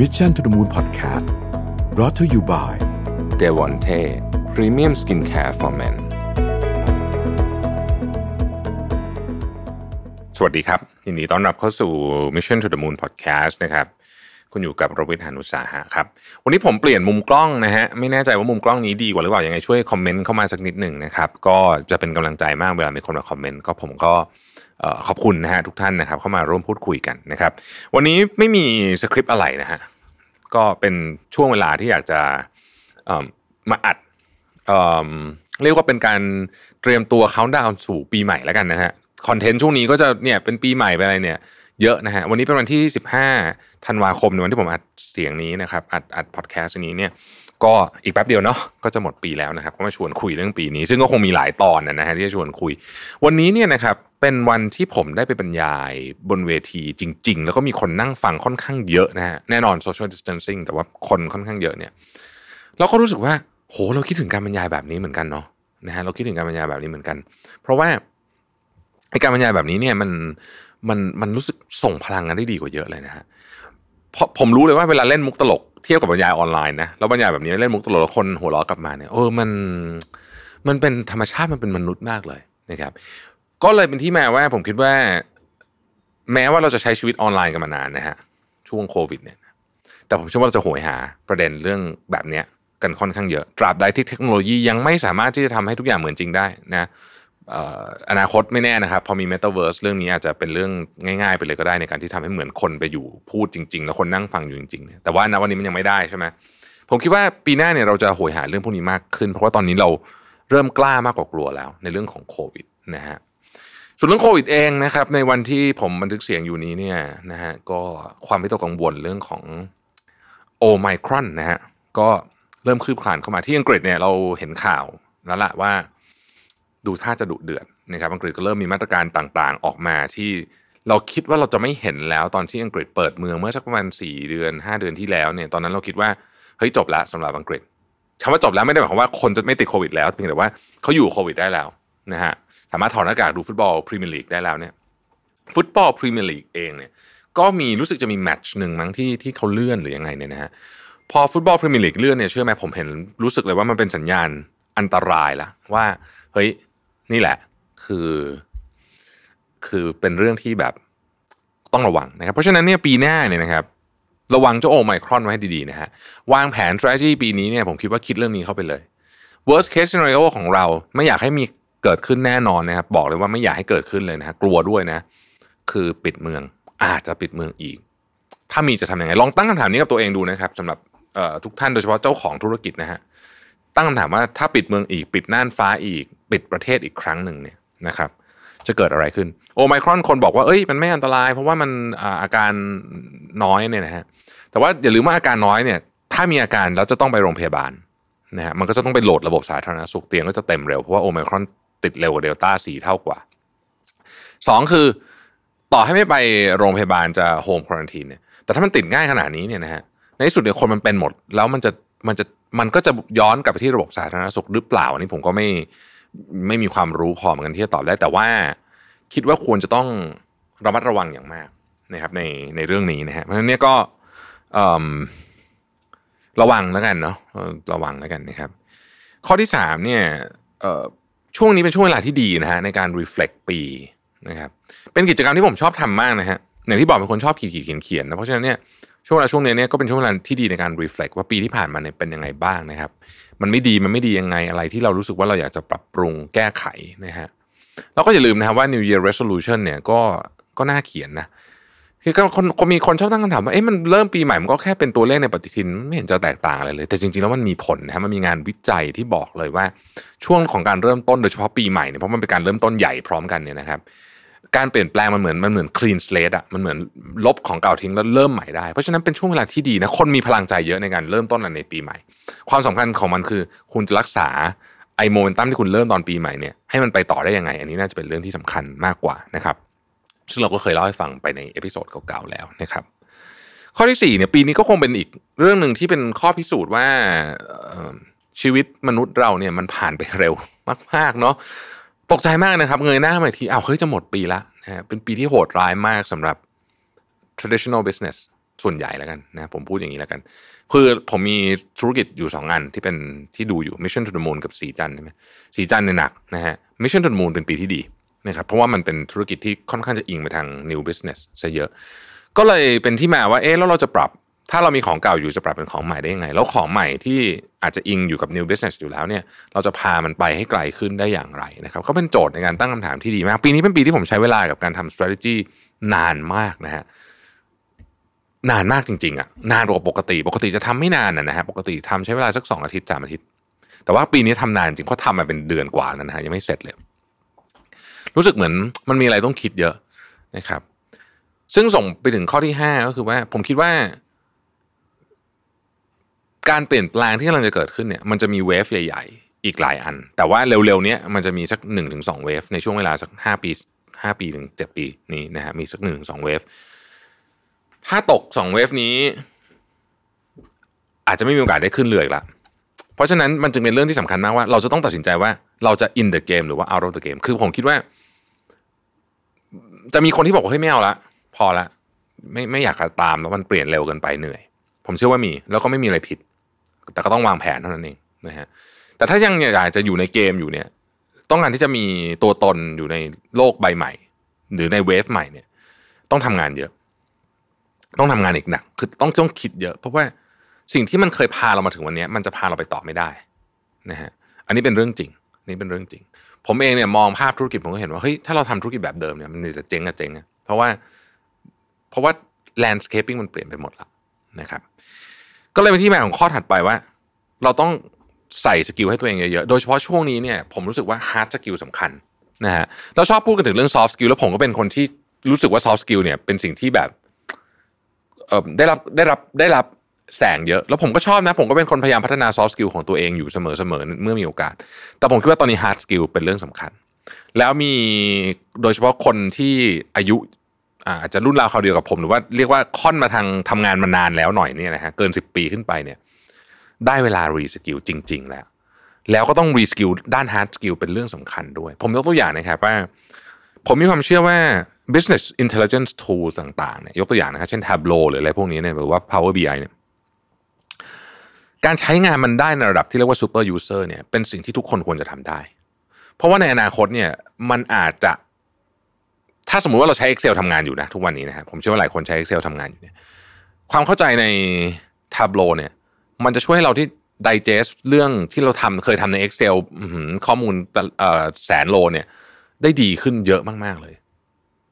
Mission to the Moon Podcast brought to you by d e v o n t e Premium Skincare for Men สวัสดีครับยินดีต้อนรับเข้าสู่ Mission to the Moon Podcast นะครับคุณอยู่กับโรบิทหานุสาหะครับ วันนี้ผมเปลี่ยนมุมกล้องนะฮะ ไม่แน่ใจว่ามุมกล้องนี้ดีกว่าหรือเปล่ายังไงช่วยคอมเมนต์เข้ามาสักนิดหนึ่งนะครับ ก็จะเป็นกำลังใจมากเวลามีคนมาคอมเมนต์ก็ผมก็ ขอบคุณนะฮะทุกท่านนะครับ เข้ามาร่วมพูดคุยกันนะครับ วันนี้ไม่มีสคริปต์อะไรนะฮะก็เป็นช่วงเวลาที่อยากจะมาอัดเเรียกว่าเป็นการเตรียมตัวเขาดาวน์สู่ปีใหม่แล้วกันนะฮะคอนเทนต์ช่วงนี้ก็จะเนี่ยเป็นปีใหม่ไปอะไรเนี่ย เยอะนะฮะวันนี้เป็นวันที่ 15ธันวาคมในวันที่ผมอัดเสียงนี้นะครับอัดอัดพอดแคสต์นี้เนี่ยก็อีกแป๊บเดียวเนาะก็จะหมดปีแล้วนะครับก็มาชวนคุยเรื่องปีนี้ ซึ่งก็คงมีหลายตอนนะฮะที่จะชวนคุย วันนี้เนี่ยนะครับ เป็นวันที่ผมได้ไปบรรยายบนเวทีจริง ๆ แล้วก็มีคนนั่งฟังค่อนข้างเยอะนะฮะแน่นอน social distancing แต่ว่าคนค่อนข้างเยอะเนี่ยเราก็รู้สึกว่าโหเราคิดถึงการบรรยายแบบนี้เหมือนกันเนาะนะฮะเราคิดถึงการบรรยายแบบนี้เหมือนกัน เพราะว่าการบรรยายแบบนี้เนี่ยมันมันมันรู้สึกส่งพลังกันได้ดีกว่าเยอะเลยนะฮะเพราะผมรู้เลยว่าเวลาเล่นมุกตลกเทียบกับบรรยายออนไลน์นะแล้วบรรยายแบบนี้เล่นมุกตลกแล้วคนหัวเราะกลับมาเนี่ยเออมันมันเป็นธรรมชาติมันเป็นมนุษย์มากเลยนะครับ ก็เลยเป็นที่มาว่าผมคิดว่า แม้ว่าเราจะใช้ชีวิตออนไลน์กันมานานนะฮะช่วงโควิดเนี่ยแต่ผมเชื่อว่าเราจะโหยหาประเด็นเรื่องแบบเนี้ยกันค่อนข้างเยอะตราบใดที่เทคโนโลยียังไม่สามารถที่จะทำให้ทุกอย่างเหมือนจริงได้นะอนาคตไม่แน่นะครับ พอมี Metaverse เรื่องนี้อาจจะเป็นเรื่องง่าย ๆ ไปเลยก็ได้ในการที่ทำให้เหมือนคนไปอยู่พูดจริง ๆ แล้วคนนั่งฟังอยู่จริงๆแต่ว่าณวันนี้มันยังไม่ได้ใช่ไหมผมคิดว่าปีหน้าเนี่ยเราจะโหยหาเรื่องพวกนี้มากขึ้น เพราะว่าตอนนี้เราเริ่มกล้ามากกว่ากลัวแล้ว ในเรื่องของโควิดนะฮะ ส่วนเรื่องโควิดเองนะครับ ในวันที่ผมบันทึกเสียงอยู่นี้เนี่ยนะฮะก็ความไม่ตกกังวลเรื่องของโอไมครอนนะฮะก็เริ่มคลืบคลานเข้ามาที่อังกฤษเนี่ยเราเห็นข่าวแล้วละว่าดูท่าจะดุเดือดนะครับอังกฤษก็เริ่มมีมาตรการต่างๆ ออกมาที่เราคิดว่าเราจะไม่เห็นแล้วตอนที่อังกฤษเปิดเมืองเมื่อสักประมาณ 4 เดือน 5 เดือนที่แล้วเนี่ยตอนนั้นเราคิดว่าเฮ้ยจบแล้วสำหรับอังกฤษคำว่าจบแล้วไม่ได้หมายความว่าคนจะไม่ติดโควิดแล้วเพียงแต่ว่าเขาอยู่โควิดได้แล้ว นะฮะสามารถถอดหน้ากากดูฟุตบอลพรีเมียร์ลีกได้แล้วเนี่ยฟุตบอลพรีเมียร์ลีกเองเนี่ยก็มีรู้สึกจะมีแมตช์หนึ่งมั้งที่ที่เขาเลื่อนหรือยังไงเนี่ยนะฮะพอฟุตบอลพรีเมียร์ลีกเลื่อนเนี่ยเชื่อไหมผมเห็นรู้สึกเลยว่ามันเป็นสัญญาณอันตรายละว่าเฮ้ยนี่แหละคือ คือเป็นเรื่องที่แบบต้องระวังนะครับ เพราะฉะนั้นเนี่ยปีหน้าเนี่ยนะครับ ระวังเจ้าโอไมครอนไว้ให้ดีๆนะฮะวางแผน strategy ปีนี้เนี่ยผมคิดว่าคิดเรื่องนี้เข้าไปเลย worst case scenario ของเราไม่อยากให้มี เกิดขึ้นแน่นอนนะครับ บอกเลยว่าไม่อยากให้เกิดขึ้นเลยนะกลัวด้วยนะ คือปิดเมืองอาจจะปิดเมืองอีก ถ้ามีจะทำยังไง ลองตั้งคำถามนี้กับตัวเองดูนะครับสำหรับทุกท่านโดยเฉพาะเจ้าของธุรกิจนะฮะตั้งคำถามว่าถ้าปิดเมืองอีก ปิดน่านฟ้าอีก ปิดประเทศอีกครั้งหนึ่งเนี่ยนะครับ จะเกิดอะไรขึ้น โอไมครอนคนบอกว่าเอ้ยมันไม่อันตราย เพราะว่ามันอาการน้อยเนี่ยนะฮะแต่ว่าอย่าลืมว่าอาการน้อยเนี่ย ถ้ามีอาการแล้วจะต้องไปโรงพยาบาลนะฮะมันก็จะต้องไปโหลดระบบสาธารณสุขเตียงก็จะเต็มเร็วเพราะว่าโอไมครอน ติดเร็วกว่าเดลต้าสี่เท่ากว่าสองคือต่อให้ไม่ไปโรงพยาบาลจะโฮมควอนตีนเนี่ยแต่ถ้ามันติดง่ายขนาดนี้เนี่ยนะฮะในที่สุดเนี่ยคนมันเป็นหมด แล้วมันจะมันจะมันก็จะย้อนกลับไปที่ระบบสาธารณสุขหรือเปล่าอันนี้ผมก็ไม่ไม่มีความรู้พอเหมือนกันที่จะตอบได้ แต่ว่าคิดว่าควรจะต้องระมัดระวังอย่างมากนะครับในในเรื่องนี้นะฮะเพราะฉะนั้นเนี่ยก็ระวังแล้วกันเนาะระวังแล้วกันนะครับ ข้อที่สามเนี่ย ช่วงนี้เป็นช่วงเวลาที่ดีนะฮะในการ reflect ปีนะครับเป็นกิจกรรมที่ผมชอบทำมากนะฮะอย่างที่บอกเป็นคนชอบขีดขีดเขียนเขียนนะเพราะฉะนั้นเนี่ยช่วงเวลาช่วงนี้เนี่ยก็เป็นช่วงเวลาที่ดีในการ reflect ว่าปีที่ผ่านมาเนี่ยเป็นยังไงบ้างนะครับ มันไม่ดีมันไม่ดียังไงอะไรที่เรารู้สึกว่าเราอยากจะปรับปรุงแก้ไขนะฮะเราก็อย่าลืมนะครับว่า New Year Resolution เนี่ยก็ก็น่าเขียนนะ คือคนคนมีคนชอบตั้งคำถามว่าเอ๊ะมันเริ่มปีใหม่มันก็แค่เป็นตัวเลขในปฏิทินไม่เห็นจะแตกต่างอะไรเลย แต่จริงๆแล้วมันมีผลนะฮะมันมีงานวิจัยที่บอกเลยว่า ช่วงของการเริ่มต้นโดยเฉพาะปีใหม่เนี่ยเพราะมันเป็นการเริ่มต้นใหญ่พร้อมกันเนี่ยนะครับ การเปลี่ยนแปลงมันเหมือนมันเหมือน clean slate อะมันเหมือนลบของเก่าทิ้งแล้วเริ่มใหม่ได้ เพราะฉะนั้นเป็นช่วงเวลาที่ดีนะคนมีพลังใจเยอะในการเริ่มต้นในปีใหม่ ความสำคัญของมันคือ คุณจะรักษาไอโมเมนตัมที่คุณเริ่มตอนปีใหม่เนี่ยให้มันไปต่อได้ยังไง อันนี้น่าจะเป็นเรื่องที่สำคัญมากกว่านะครับ ซึ่งเราก็เคยเล่าให้ฟังไปใน episode เก่าๆแล้วนะครับข้อที่4เนี่ยปีนี้ก็คงเป็นอีกเรื่องหนึ่งที่เป็นข้อพิสูจน์ว่าชีวิตมนุษย์เราเนี่ยมันผ่านไปเร็วมากๆเนาะตกใจมากนะครับ เงยหน้ามาทีอ้าวเฮ้ยจะหมดปีละนะฮะเป็นปีที่โหดร้ายมากสำหรับ traditional business ส่วนใหญ่แล้วกันนะผมพูดอย่างนี้แล้วกัน คือผมมีธุรกิจอยู่สองอันที่เป็นที่ดูอยู่ Mission to the Moon กับสีจันใช่ไหมสีจันเนี่ยหนักนะฮะ Mission to the Moon เป็นปีที่ดี นะครับเพราะว่ามันเป็นธุรกิจที่ค่อนข้างจะอิงไปทาง new business ซะเยอะ ก็เลยเป็นที่มาว่าเอ๊ะแล้วเราจะปรับ ถ้าเรามีของเก่าอยู่จะปรับเป็นของใหม่ได้ยังไง แล้วของใหม่ที่อาจจะอิงอยู่กับ new business อยู่แล้วเนี่ยเราจะพามันไปให้ไกลขึ้นได้อย่างไรนะครับก็เป็นโจทย์ในการตั้งคำถามที่ดีมาก ปีนี้เป็นปีที่ผมใช้เวลากับการทำ strategy นานมากนะฮะนานมากจริงๆอะ่ะนานกว่าปกติ ปกติจะทำไม่นานนะฮะปกติทำใช้เวลาสักสองอาทิตย์สามอาทิตย์ แต่ว่าปีนี้ทำนานจริงเพราะทำมาเป็นเดือนกว่านะฮะยังไม่เสร็จเลย รู้สึกเหมือนมันมีอะไรต้องคิดเยอะนะครับ ซึ่งส่งไปถึงข้อที่ห้าก็คือว่า ผมคิดว่า การเปลี่ยนแปลงที่กำลังจะเกิดขึ้นเนี่ย มันจะมีเวฟใหญ่ ๆ อีกหลายอัน แต่ว่าเร็วๆนี้มันจะมีสักหนึ่งถึงสองเวฟในช่วงเวลาสักห้าปีห้าปีถึงเจ็ดปีนี้นะฮะมีสักหนึ่งสองเวฟถ้าตกสองเวฟนี้ อาจจะไม่มีโอกาสได้ขึ้นเรืออีกละ ราะฉะนั้นมันจึงเป็นเรื่องที่สำคัญมากว่า เราจะต้องตัดสินใจว่าเราจะ in the game หรือว่า out of the game คือผมคิดว่า จะมีคนที่บอกว่าเฮ้ยไม่เอาละพอละไม่ไม่อยากตามแล้วมันเปลี่ยนเร็วเกินไปเหนื่อย ผมเชื่อว่ามี แล้วก็ไม่มีอะไรผิด แต่ก็ต้องวางแผนเท่านั้นเองนะฮะแต่ถ้ายังอยากจะอยู่ในเกมอยู่เนี่ย ต้องการที่จะมีตัวตนอยู่ในโลกใบใหม่ หรือในเวฟใหม่เนี่ย ต้องทำงานเยอะ ต้องทำงานอีกหนัก คือต้องต้องคิดเยอะ เพราะว่า สิ่งที่มันเคยพาเรามาถึงวันนี้มันจะพาเราไปต่อไม่ได้นะฮะอันนี้เป็นเรื่องจริงนี่เป็นเรื่องจริง ผมเองเนี่ยมองภาพธุรกิจผมก็เห็นว่าเฮ้ยถ้าเราทำธุรกิจแบบเดิมเนี่ยมันจะเจ๊งอะเจ๊งอะเพราะว่าเพราะว่า landscaping มันเปลี่ยนไปหมดแล้วนะครับ ก็เลยเป็นที่มาของข้อถัดไปว่า เราต้องใส่สกิลให้ตัวเองเยอะๆ โดยเฉพาะช่วงนี้เนี่ยผมรู้สึกว่า hard skill สำคัญนะฮะเราชอบพูดกันถึงเรื่อง soft skill แล้วผมก็เป็นคนที่รู้สึกว่า soft skill เนี่ยเป็นสิ่งที่แบบเออได้รับได้รับได้รับ แสงเยอะ แล้วผมก็ชอบนะ ผมก็เป็นคนพยายามพัฒนา soft skill ของตัวเองอยู่เสมอๆเมื่อมีโอกาส แต่ผมคิดว่าตอนนี้ hard skill เป็นเรื่องสำคัญ แล้วมีโดยเฉพาะคนที่อายุอาจจะรุ่นราวคราวเดียวกับผม หรือว่าเรียกว่าค่อนมาทางทำงานมานานแล้วหน่อยเนี่ยนะฮะเกินสิบปีขึ้นไปเนี่ย ได้เวลา reskill จริง ๆ แล้ว แล้วก็ต้อง reskill ด้าน hard skill เป็นเรื่องสำคัญด้วย ผมยกตัวอย่างนะครับว่า ผมมีความเชื่อว่า business intelligence tools ต่างๆเนี่ยยกตัวอย่างนะครับเช่น Tableau หรืออะไรพวกนี้เนี่ยหรือว่า Power BI เนี่ย การใช้งานมันได้ในระดับที่เรียกว่า super user เนี่ยเป็นสิ่งที่ทุกคนควรจะทำได้ เพราะว่าในอนาคตเนี่ยมันอาจจะ ถ้าสมมุติว่าเราใช้ Excel ทำงานอยู่นะทุกวันนี้นะครับผมเชื่อว่าหลายคนใช้ Excel ทำงานอยู่เนี่ยความเข้าใจใน Tableau เนี่ย มันจะช่วยให้เราที่ digest เรื่องที่เราทำเคยทำใน Excel ข้อมูลแสนโลเนี่ย ได้ดีขึ้นเยอะมาก ๆ เลย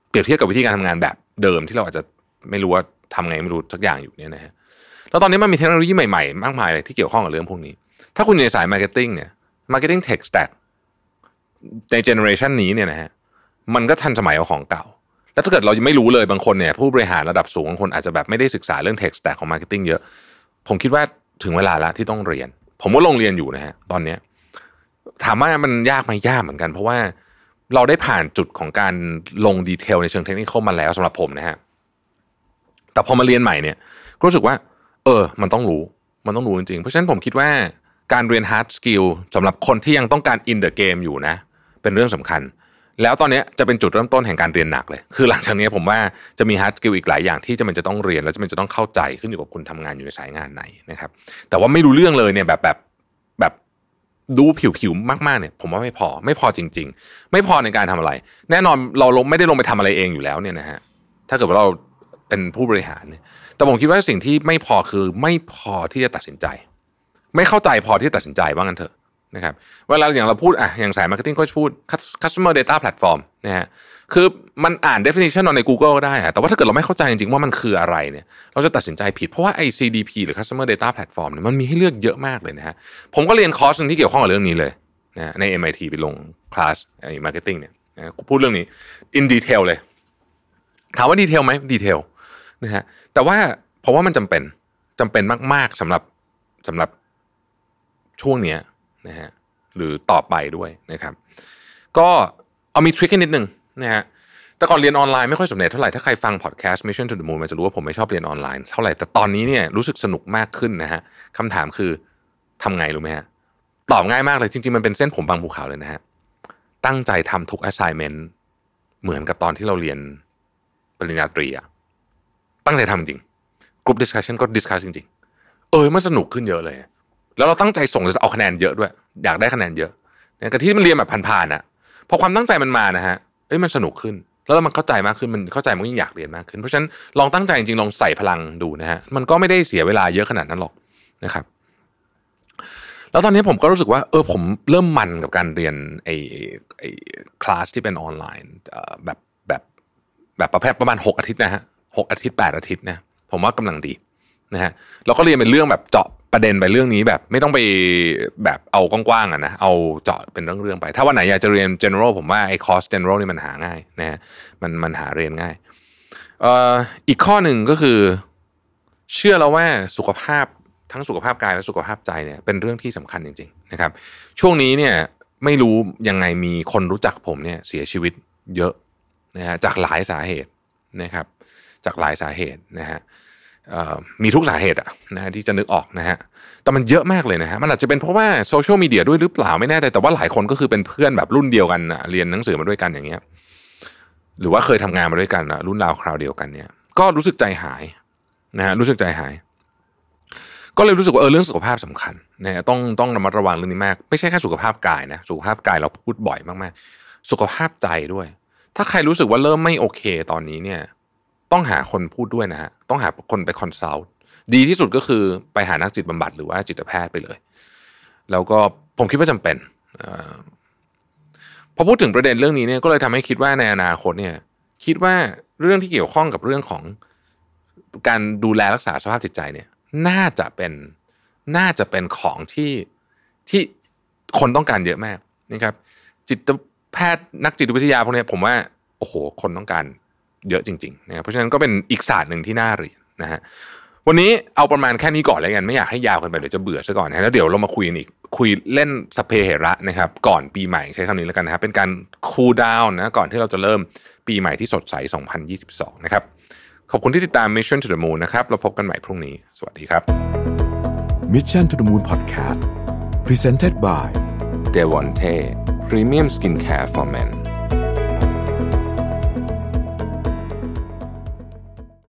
เปรียบเทียบกับวิธีการทำงานแบบเดิมที่เราอาจจะไม่รู้ว่าทำไงไม่รู้สักอย่างอยู่เนี่ยนะฮะ แล้วตอนนี้มันมีเทคโนโลยีใหม่ๆ มากมายเลยที่เกี่ยวข้องกับเรื่องพวกนี้ ถ้าคุณอยู่ในสาย marketing เนี่ย marketing tech stack ใน generation นี้เนี่ยนะฮะมันก็ทันสมัยกว่าของเก่า แล้วถ้าเกิดเรายังไม่รู้เลยบางคนเนี่ยผู้บริหารระดับสูงบางคนอาจจะแบบไม่ได้ศึกษาเรื่อง tech stack ของ marketing เยอะ ผมคิดว่าถึงเวลาแล้วที่ต้องเรียน ผมก็ลงเรียนอยู่นะฮะตอนเนี้ยถามว่ามันยากไหมยากเหมือนกัน เพราะว่าเราได้ผ่านจุดของการลง detail ในเชิงเทคนิคเข้ามาแล้วสำหรับผมนะฮะแต่พอมาเรียนใหม่เนี่ยรู้สึกว่า เออ มันต้องรู้ มันต้องรู้จริงๆ เพราะฉะนั้นผมคิดว่าการเรียน hard skill สำหรับคนที่ยังต้องการ in the game อยู่นะ เป็นเรื่องสำคัญ แล้วตอนนี้จะเป็นจุดเริ่มต้นแห่งการเรียนหนักเลย คือหลังจากนี้ผมว่าจะมี hard skill อีกหลายอย่างที่จะมันจะต้องเรียนแล้วจะมันจะต้องเข้าใจขึ้นอยู่กับคุณทำงานอยู่ในสายงานไหนนะครับ แต่ว่าไม่รู้เรื่องเลยเนี่ยแบบแบบแบบดูผิวๆมากๆเนี่ย ผมว่าไม่พอไม่พอจริง ๆ ไม่พอในการทำอะไร แน่นอนเราลงไม่ได้ลงไปทำอะไรเองอยู่แล้วเนี่ยนะฮะถ้าเกิดว่าเรา เป็นผู้บริหารเนี่ยแต่ผมคิดว่าสิ่งที่ไม่พอคือไม่พอที่จะตัดสินใจ ไม่เข้าใจพอที่จะตัดสินใจว่างั้นเถอะนะครับเวลาอย่างเราพูดอะอย่างสาย marketing ก็พูด customer data platform นะฮะคือมันอ่าน definition ใน Google ก็ได้อะแต่ว่าถ้าเกิดเราไม่เข้าใจจริงๆว่ามันคืออะไรเนี่ยเราจะตัดสินใจผิดเพราะว่าไอ CDP หรือ customer data platform เนี่ยมันมีให้เลือกเยอะมากเลยนะฮะผมก็เรียนคอร์สนึงที่เกี่ยวข้องกับเรื่องนี้เลยนะใน MIT ไปลงคลาสไอ้ marketing เนี่ยพูดเรื่องนี้ in detail เลย ถามว่า detail ไหม detail นะฮะแต่ว่าเพราะว่ามันจำเป็นจำเป็นมาก ๆสำหรับสำหรับช่วงเนี้ยนะฮะหรือต่อไปด้วยนะครับ ก็เออมี trick นิดนึงนะฮะแต่ก่อนเรียนออนไลน์ไม่ค่อยสำเร็จเท่าไหร่ ถ้าใครฟังพอดแคสต์ Mission to the Moon มันจะรู้ว่าผมไม่ชอบเรียนออนไลน์เท่าไหร่ แต่ตอนนี้เนี่ยรู้สึกสนุกมากขึ้นนะฮะคำถามคือทำไงรู้ไหมฮะ ตอบง่ายมากเลยจริง ๆ มันเป็นเส้นผมบางภูเขาเลยนะฮะ ตั้งใจทำทุก assignment เหมือนกับตอนที่เราเรียนปริญญาตรีอะ ตั้งใจทำจริงกลุ่ม discussion ก็ discuss จริงๆ เออมันสนุกขึ้นเยอะเลย แล้วเราตั้งใจส่งจะเอาคะแนนเยอะด้วย อยากได้คะแนนเยอะแต่ที่มันเรียนแบบผ่านๆอะพอความตั้งใจมันมานะฮะเฮ้ยมันสนุกขึ้น แล้วมันเข้าใจมากขึ้นมันเข้าใจมันยิ่งอยากเรียนมากขึ้น เพราะฉะนั้นลองตั้งใจจริงๆลองใส่พลังดูนะฮะมันก็ไม่ได้เสียเวลาเยอะขนาดนั้นหรอกนะครับแล้วตอนนี้ผมก็รู้สึกว่าเออผมเริ่มมันกับการเรียนไอ้ไอ้คลาสที่เป็นออนไลน์แบบแบบแบบประเภทประมาณหกอาทิตย์นะฮะ หกอาทิตย์แปดอาทิตย์นะผมว่ากำลังดีนะฮะเราก็เรียนเป็นเรื่องแบบเจาะประเด็นไปเรื่องนี้แบบไม่ต้องไปแบบเอากว้างๆอะนะเอาเจาะเป็นเรื่องๆไป ถ้าวันไหนอยากจะเรียน general ผมว่าไอ้คอร์ส general นี่มันหาง่ายนะฮะมันมันหาเรียนง่ายเอ่ออีกข้อหนึ่งก็คือ เชื่อแล้วว่าสุขภาพทั้งสุขภาพกายและสุขภาพใจเนี่ยเป็นเรื่องที่สำคัญจริง ๆ นะครับ ช่วงนี้เนี่ยไม่รู้ยังไงมีคนรู้จักผมเนี่ยเสียชีวิตเยอะนะฮะจากหลายสาเหตุนะครับ จากหลายสาเหตุนะฮะมีทุกสาเหตุอะนะฮะที่จะนึกออกนะฮะแต่มันเยอะมากเลยนะฮะมันอาจจะเป็นเพราะว่าโซเชียลมีเดียด้วยหรือเปล่าไม่แน่ใจแต่ว่าหลายคนก็คือเป็นเพื่อนแบบรุ่นเดียวกันเรียนหนังสือมาด้วยกันอย่างเงี้ยหรือว่าเคยทำงานมาด้วยกันรุ่นราวคราวเดียวกันเนี่ย ก็รู้สึกใจหายนะฮะรู้สึกใจหาย ก็เลยรู้สึกว่าเออเรื่องสุขภาพสำคัญนะฮะต้องต้องระมัดระวังเรื่องนี้มาก ไม่ใช่แค่สุขภาพกายนะสุขภาพกายเราพูดบ่อยมากๆ สุขภาพใจด้วย ถ้าใครรู้สึกว่าเริ่มไม่โอเคตอนนี้เนี่ย ต้องหาคนพูดด้วยนะฮะต้องหาคนไปคอนซัลท์ดีที่สุดก็คือไปหานักจิตบำบัดหรือว่าจิตแพทย์ไปเลย แล้วก็ผมคิดว่าจำเป็นพอพูดถึงประเด็นเรื่องนี้เนี่ยก็เลยทำให้คิดว่าในอนาคตเนี่ย คิดว่าเรื่องที่เกี่ยวข้องกับเรื่องของการดูแลรักษาสภาพจิตใจเนี่ย น่าจะเป็นน่าจะเป็นของที่ที่คนต้องการเยอะมากนะครับ จิตแพทย์นักจิตวิทยาพวกนี้ผมว่าโอ้โหคนต้องการ เยอะจริงๆนะครับเพราะฉะนั้นก็เป็นอีกศาสตร์หนึ่งที่น่าเรียนนะฮะวันนี้เอาประมาณแค่นี้ก่อนเลยกันไม่อยากให้ยาวกันไปเดี๋ยวจะเบื่อซะก่อนนะแล้วเดี๋ยวเรามาคุยกันอีกคุยเล่นสเพเหระนะครับ ก่อนปีใหม่ใช้คำนี้แล้วกันนะครับเป็นการคูลดาวน์นะก่อนที่เราจะเริ่มปีใหม่ที่สดใส 2022 นะครับ ขอบคุณที่ติดตาม Mission to the Moon นะครับเราพบกันใหม่พรุ่งนี้ สวัสดีครับ Mission to the Moon Podcast Presented by d e v o n t e Premium Skincare for Men